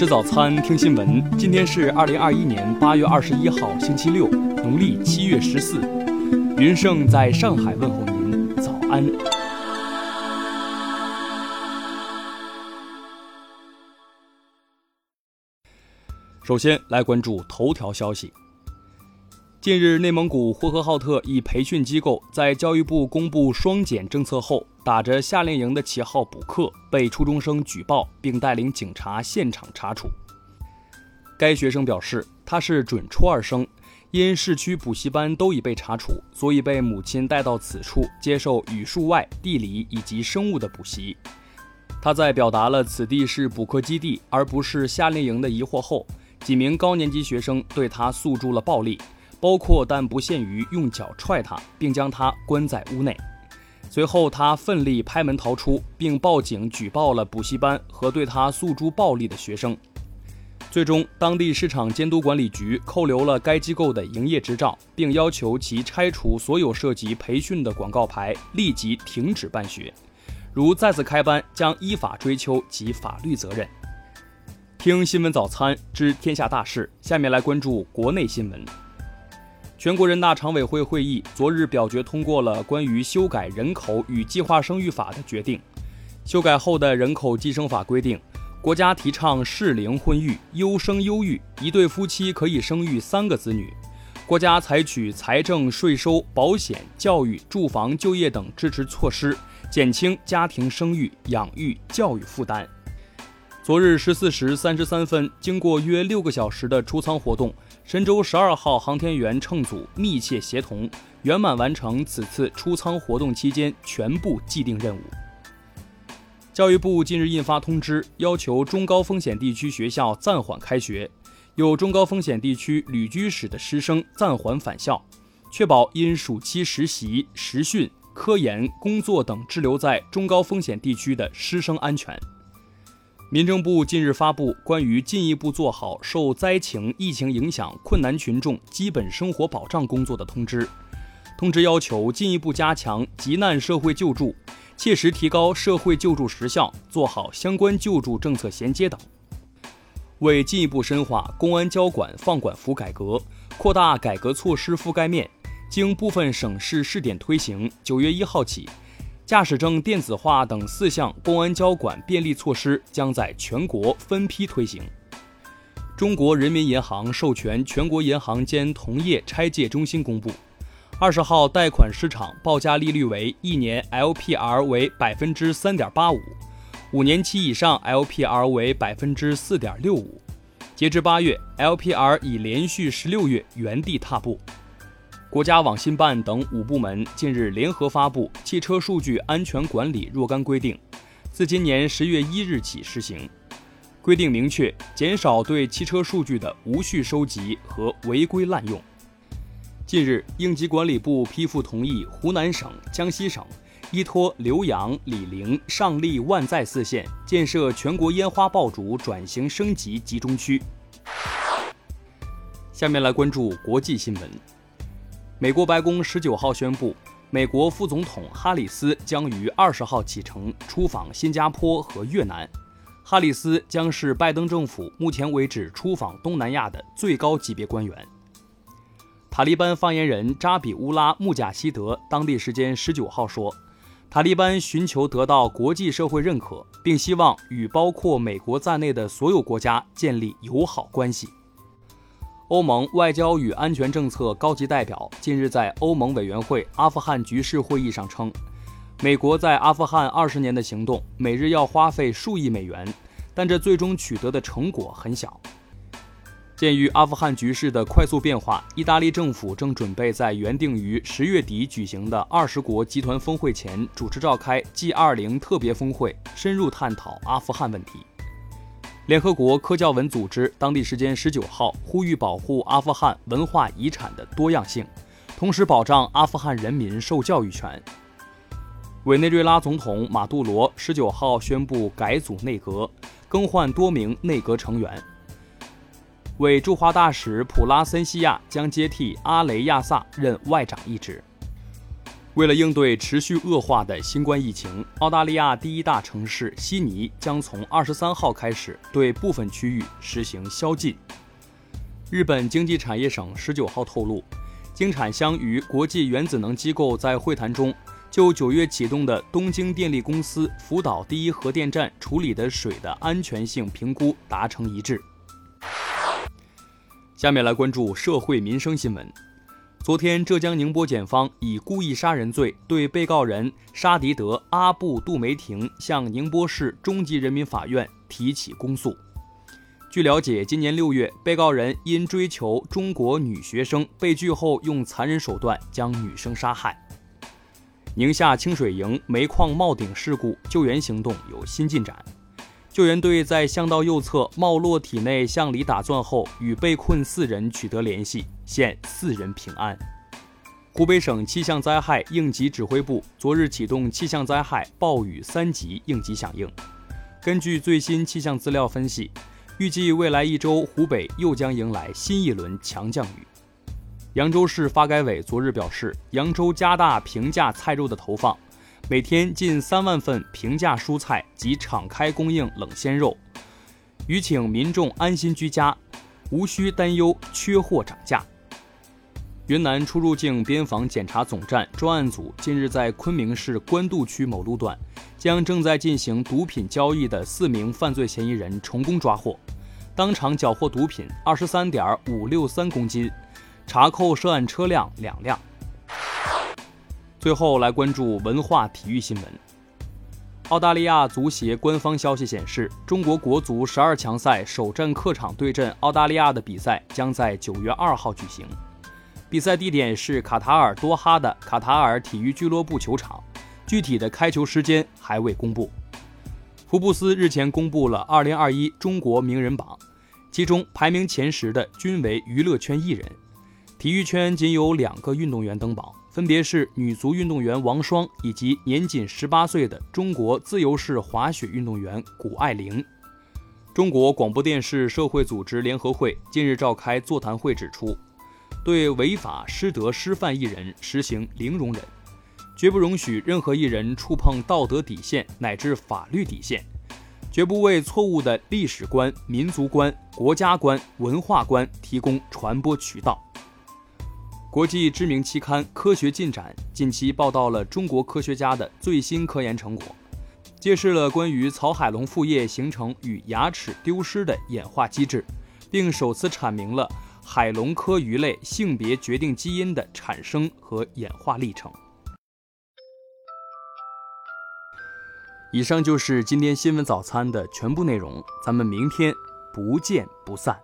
吃早餐，听新闻。今天是二零二一年八月二十一号，星期六，农历七月十四。云盛在上海问候您，早安。首先来关注头条消息。近日，内蒙古呼和浩特一培训机构在教育部公布双减政策后，打着夏令营的旗号补课，被初中生举报，并带领警察现场查处。该学生表示，他是准初二生，因市区补习班都已被查处，所以被母亲带到此处接受语数外、地理以及生物的补习。他在表达了此地是补课基地而不是夏令营的疑惑后，几名高年级学生对他诉诸了暴力。包括但不限于用脚踹他，并将他关在屋内。随后，他奋力拍门逃出，并报警举报了补习班和对他诉诸暴力的学生。最终，当地市场监督管理局扣留了该机构的营业执照，并要求其拆除所有涉及培训的广告牌，立即停止办学。如再次开班，将依法追究其法律责任。听新闻早餐知天下大事，下面来关注国内新闻。全国人大常委会会议昨日表决通过了关于修改人口与计划生育法的决定。修改后的人口计生法规定，国家提倡适龄婚育、优生优育，一对夫妻可以生育三个子女。国家采取财政、税收、保险、教育、住房、就业等支持措施，减轻家庭生育、养育、教育负担。昨日十四时三十三分，经过约六个小时的出舱活动。神舟十二号航天员乘组密切协同，圆满完成此次出舱活动期间全部既定任务。教育部近日印发通知，要求中高风险地区学校暂缓开学，有中高风险地区旅居史的师生暂缓返校，确保因暑期实习、实训、科研、工作等滞留在中高风险地区的师生安全。民政部近日发布关于进一步做好受灾情、疫情影响困难群众基本生活保障工作的通知。通知要求进一步加强急难社会救助，切实提高社会救助时效，做好相关救助政策衔接等。为进一步深化公安交管放管服改革，扩大改革措施覆盖面，经部分省市试点推行，九月一号起。驾驶证电子化等四项公安交管便利措施将在全国分批推行。中国人民银行授权全国银行间同业拆借中心公布，二十号贷款市场报价利率为一年 LPR 为百分之三点八五，五年期以上 LPR 为百分之四点六五。截至八月，LPR 已连续十六月原地踏步。国家网信办等五部门近日联合发布《汽车数据安全管理若干规定》，自今年十月一日起施行。规定明确，减少对汽车数据的无序收集和违规滥用。近日，应急管理部批复同意湖南省、江西省依托浏阳、醴陵、上栗、万载四县建设全国烟花爆竹转型升级集中区。下面来关注国际新闻。美国白宫十九号宣布，美国副总统哈里斯将于二十号启程出访新加坡和越南。哈里斯将是拜登政府目前为止出访东南亚的最高级别官员。塔利班发言人扎比乌拉·穆贾希德当地时间十九号说，塔利班寻求得到国际社会认可，并希望与包括美国在内的所有国家建立友好关系。欧盟外交与安全政策高级代表近日在欧盟委员会阿富汗局势会议上称，美国在阿富汗二十年的行动每日要花费数亿美元，但这最终取得的成果很小。鉴于阿富汗局势的快速变化，意大利政府正准备在原定于十月底举行的二十国集团峰会前主持召开 G20 特别峰会，深入探讨阿富汗问题。联合国科教文组织当地时间十九号呼吁保护阿富汗文化遗产的多样性，同时保障阿富汗人民受教育权。委内瑞拉总统马杜罗十九号宣布改组内阁，更换多名内阁成员。委驻华大使普拉森西亚将接替阿雷亚萨任外长一职。为了应对持续恶化的新冠疫情，澳大利亚第一大城市悉尼将从二十三号开始对部分区域实行宵禁。日本经济产业省十九号透露，经产相与国际原子能机构在会谈中，就九月启动的东京电力公司福岛第一核电站处理的水的安全性评估达成一致。下面来关注社会民生新闻。昨天，浙江宁波检方以故意杀人罪对被告人沙迪德·阿布杜梅廷向宁波市中级人民法院提起公诉。据了解，今年六月，被告人因追求中国女学生被拒后，用残忍手段将女生杀害。宁夏清水营煤矿冒顶事故救援行动有新进展。救援队在巷道右侧冒落体内向里打钻后，与被困四人取得联系，现四人平安。湖北省气象灾害应急指挥部昨日启动气象灾害暴雨三级应急响应。根据最新气象资料分析，预计未来一周湖北又将迎来新一轮强降雨。扬州市发改委昨日表示，扬州加大平价菜肉的投放。每天近三万份平价蔬菜及敞开供应冷鲜肉，吁请民众安心居家，无需担忧缺货涨价。云南出入境边防检查总站专案组近日在昆明市官渡区某路段，将正在进行毒品交易的四名犯罪嫌疑人成功抓获，当场缴获毒品二十三点五六三公斤，查扣涉案车辆两辆。最后来关注文化体育新闻。澳大利亚足协官方消息显示，中国国足十二强赛首战客场对阵澳大利亚的比赛将在九月二号举行，比赛地点是卡塔尔多哈的卡塔尔体育俱乐部球场，具体的开球时间还未公布。福布斯日前公布了二零二一中国名人榜，其中排名前十的均为娱乐圈艺人，体育圈仅有两个运动员登榜。分别是女足运动员王霜以及年仅十八岁的中国自由式滑雪运动员谷爱凌。中国广播电视社会组织联合会近日召开座谈会，指出，对违法失德失范艺人实行零容忍，绝不容许任何艺人触碰道德底线乃至法律底线，绝不为错误的历史观、民族观、国家观、文化观提供传播渠道。国际知名期刊《科学进展》近期报道了中国科学家的最新科研成果，揭示了关于草海龙腹叶形成与牙齿丢失的演化机制，并首次阐明了海龙科鱼类性别决定基因的产生和演化历程。以上就是今天新闻早餐的全部内容，咱们明天不见不散。